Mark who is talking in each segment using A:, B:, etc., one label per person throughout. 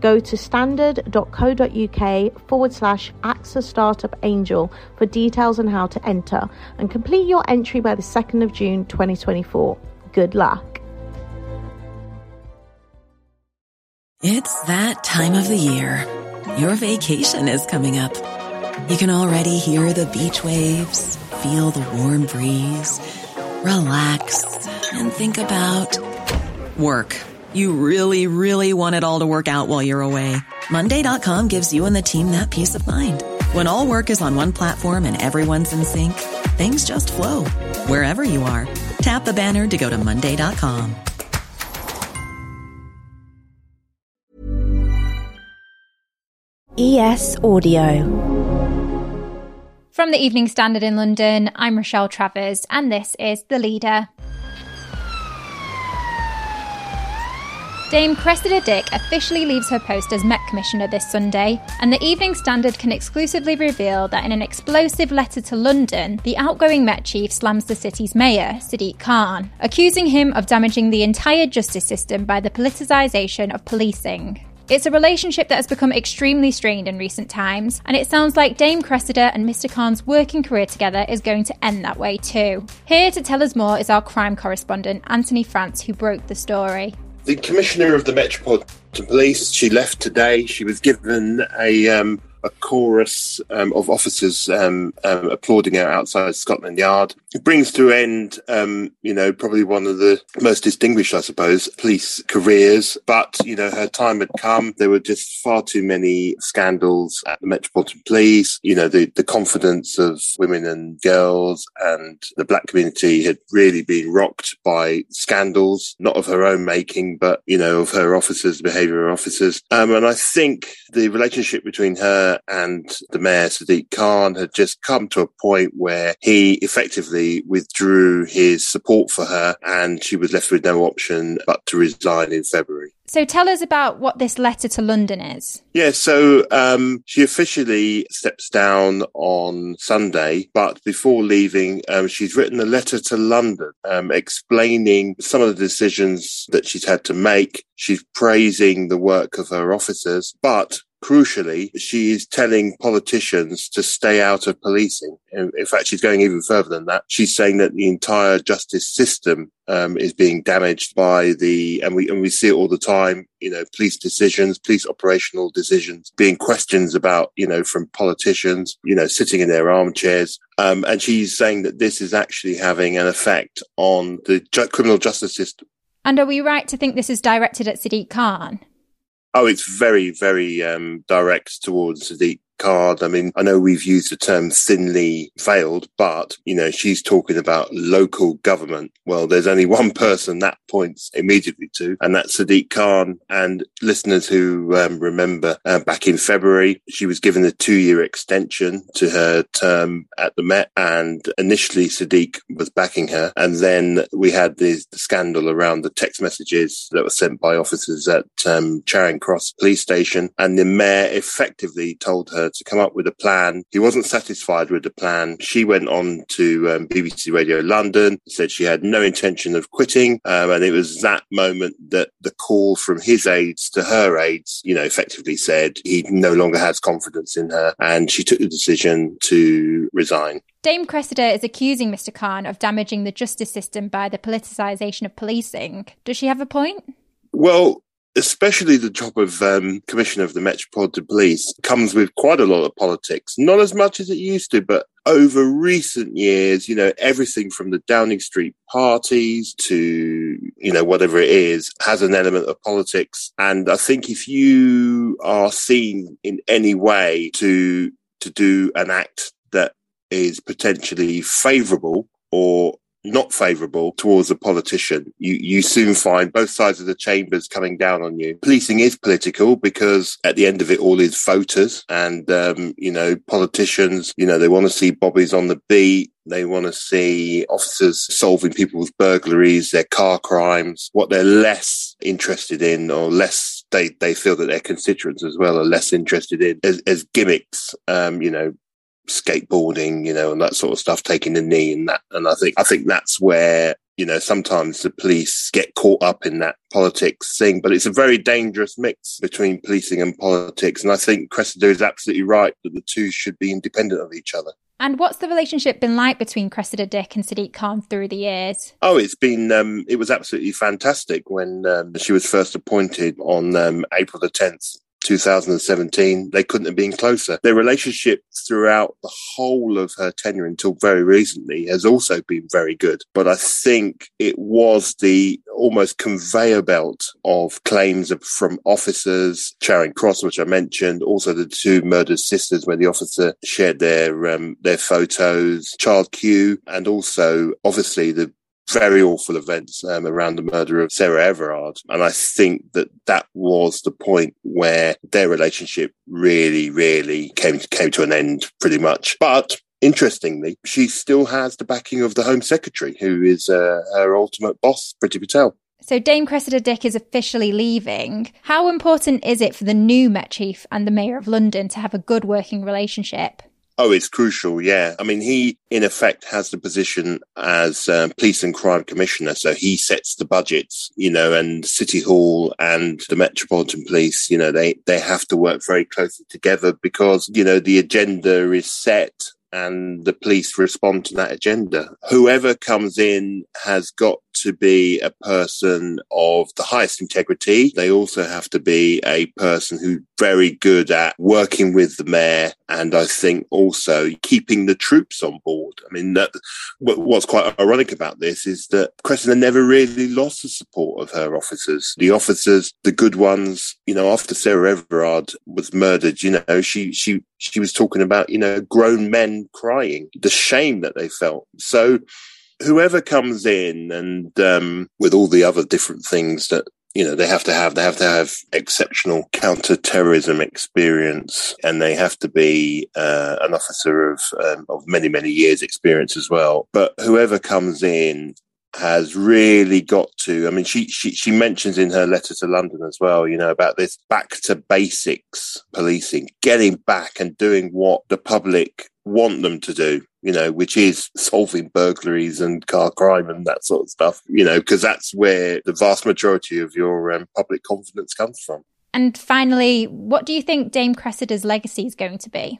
A: Go to standard.co.uk forward slash AXA Startup Angel for details on how to enter and complete your entry by the 2nd of June 2024 good luck.
B: It's that time of the year. Your vacation is coming up. You can already hear the beach waves, feel the warm breeze, relax, and think about work. You really, really want it all to work out while you're away. Monday.com gives you and the team that peace of mind. When all work is on one platform and everyone's in sync, things just flow wherever you are. Tap the banner to go to Monday.com.
C: ES Audio.
D: From the Evening Standard in London, I'm Rochelle Travers, and this is The Leader. Dame Cressida Dick officially leaves her post as Met Commissioner this Sunday, and the Evening Standard can exclusively reveal that in an explosive letter to London, the outgoing Met Chief slams the city's mayor, Sadiq Khan, accusing him of damaging the entire justice system by the politicisation of policing. It's a relationship that has become extremely strained in recent times, and it sounds like Dame Cressida and Mr. Khan's working career together is going to end that way too. Here to tell us more is our crime correspondent, Anthony France, who broke the story
E: the commissioner of the Metropolitan Police, she left today. She was given a um, a chorus um, of officers um, um, applauding her outside Scotland Yard. It brings to end, um, you know, probably one of the most distinguished, I suppose, police careers. But, you know, her time had come. There were just far too many scandals at the Metropolitan Police. You know, the, the confidence of women and girls and the black community had really been rocked by scandals, not of her own making, but, you know, of her officers, behaviour officers. Um, and I think the relationship between her and the mayor, Sadiq Khan, had just come to a point where he effectively withdrew his support for her and she was left with no option but to resign in February.
D: So tell us about what this letter to London is.
E: Yeah, so um, she officially steps down on Sunday, but before leaving, um, she's written a letter to London um, explaining some of the decisions that she's had to make. She's praising the work of her officers, but crucially, she is telling politicians to stay out of policing. In fact, she's going even further than that. She's saying that the entire justice system um, is being damaged by the, and we and we see it all the time. You know, police decisions, police operational decisions, being questions about, you know, from politicians, you know, sitting in their armchairs. Um, and she's saying that this is actually having an effect on the ju- criminal justice system.
D: And are we right to think this is directed at Sadiq Khan?
E: Oh, it's very, very um, direct towards the card. I mean, I know we've used the term thinly veiled, but, you know, she's talking about local government. Well, there's only one person that points immediately to, and that's Sadiq Khan. And listeners who um, remember uh, back in February, she was given a two year extension to her term at the Met. And initially, Sadiq was backing her. And then we had the scandal around the text messages that were sent by officers at um, Charing Cross police station. And the mayor effectively told her to come up with a plan. He wasn't satisfied with the plan. She went on to um, BBC Radio London, said she had no intention of quitting. Um, and it was that moment that the call from his aides to her aides, you know, effectively said he no longer has confidence in her. And she took the decision to resign.
D: Dame Cressida is accusing Mr. Khan of damaging the justice system by the politicisation of policing. Does she have a point?
E: Well, especially the job of um, Commissioner of the Metropolitan Police comes with quite a lot of politics. Not as much as it used to, but over recent years, you know, everything from the Downing Street parties to, you know, whatever it is has an element of politics. And I think if you are seen in any way to, to do an act that is potentially favorable or not favourable towards a politician, you, you soon find both sides of the chambers coming down on you. Policing is political because at the end of it all is voters and, um, you know, politicians, you know, they want to see bobbies on the beat. They want to see officers solving people's burglaries, their car crimes. What they're less interested in or less they, they feel that their constituents as well are less interested in as, as gimmicks, um, you know, skateboarding, you know, and that sort of stuff, taking the knee and that. And I think, I think that's where, you know, sometimes the police get caught up in that politics thing, but it's a very dangerous mix between policing and politics. And I think Cressida is absolutely right that the two should be independent of each other.
D: And what's the relationship been like between Cressida Dick and Sadiq Khan through the years?
E: Oh, it's been, um, it was absolutely fantastic when um, she was first appointed on um, April the 10th, 2017, they couldn't have been closer. Their relationship throughout the whole of her tenure until very recently has also been very good. But I think it was the almost conveyor belt of claims from officers, Charing Cross, which I mentioned, also the two murdered sisters where the officer shared their um, their photos, Child Q, and also obviously the very awful events um, around the murder of Sarah Everard. And I think that that was the point where their relationship really, really came, came to an end pretty much. But interestingly, she still has the backing of the Home Secretary, who is uh, her ultimate boss, Priti Patel.
D: So Dame Cressida Dick is officially leaving. How important is it for the new Met Chief and the Mayor of London to have a good working relationship?
E: Oh, it's crucial. Yeah. I mean, he in effect has the position as um, police and crime commissioner. So he sets the budgets, you know, and City Hall and the Metropolitan Police, you know, they, they have to work very closely together because, you know, the agenda is set and the police respond to that agenda. Whoever comes in has got to be a person of the highest integrity. They also have to be a person who's very good at working with the mayor and I think also keeping the troops on board. I mean, that, what's quite ironic about this is that Cressida never really lost the support of her officers. The officers, the good ones, you know, after Sarah Everard was murdered, you know, she, she, she was talking about, you know, grown men crying, the shame that they felt. So, whoever comes in and um, with all the other different things that you know they have to have they have to have exceptional counter-terrorism experience and they have to be uh, an officer of um, of many many years experience as well. But whoever comes in has really got to i mean she, she she mentions in her letter to london as well you know about this back to basics policing getting back and doing what the public want them to do you know, which is solving burglaries and car crime and that sort of stuff, you know, because that's where the vast majority of your um, public confidence comes from.
D: And finally, what do you think Dame Cressida's legacy is going to be?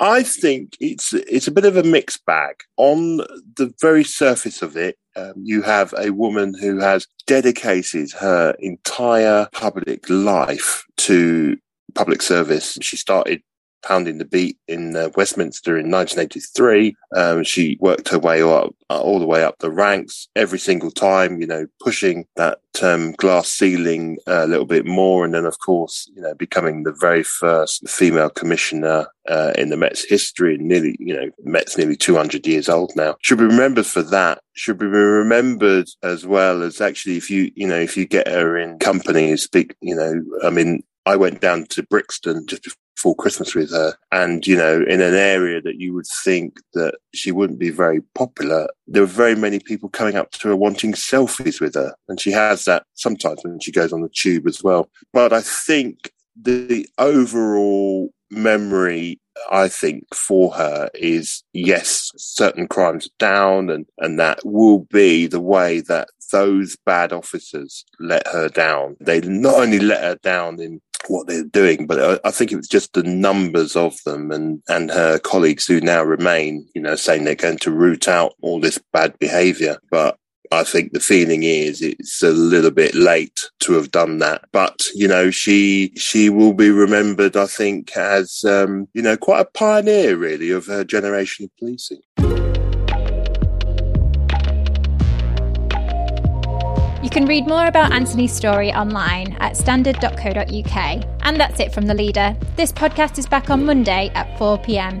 E: I think it's it's a bit of a mixed bag. On the very surface of it, um, you have a woman who has dedicated her entire public life to public service. She started pounding the beat in uh, Westminster in 1983. Um, she worked her way up, uh, all the way up the ranks every single time, you know, pushing that um, glass ceiling a little bit more. And then, of course, you know, becoming the very first female commissioner uh, in the Met's history. And nearly, you know, Met's nearly 200 years old now. Should be remembered for that. Should be remembered as well as actually, if you, you know, if you get her in company speak, you know, I mean, I went down to Brixton just before Christmas with her. And, you know, in an area that you would think that she wouldn't be very popular, there were very many people coming up to her wanting selfies with her. And she has that sometimes when she goes on the tube as well. But I think the overall memory I think for her is yes, certain crimes down and, and that will be the way that those bad officers let her down. They not only let her down in what they're doing, but I, I think it was just the numbers of them and, and her colleagues who now remain, you know, saying they're going to root out all this bad behavior. But I think the feeling is it's a little bit late to have done that. But, you know, she, she will be remembered, I think, as, um, you know, quite a pioneer really of her generation of policing.
D: You can read more about Anthony's story online at standard.co.uk. And that's it from The Leader. This podcast is back on Monday at 4 pm.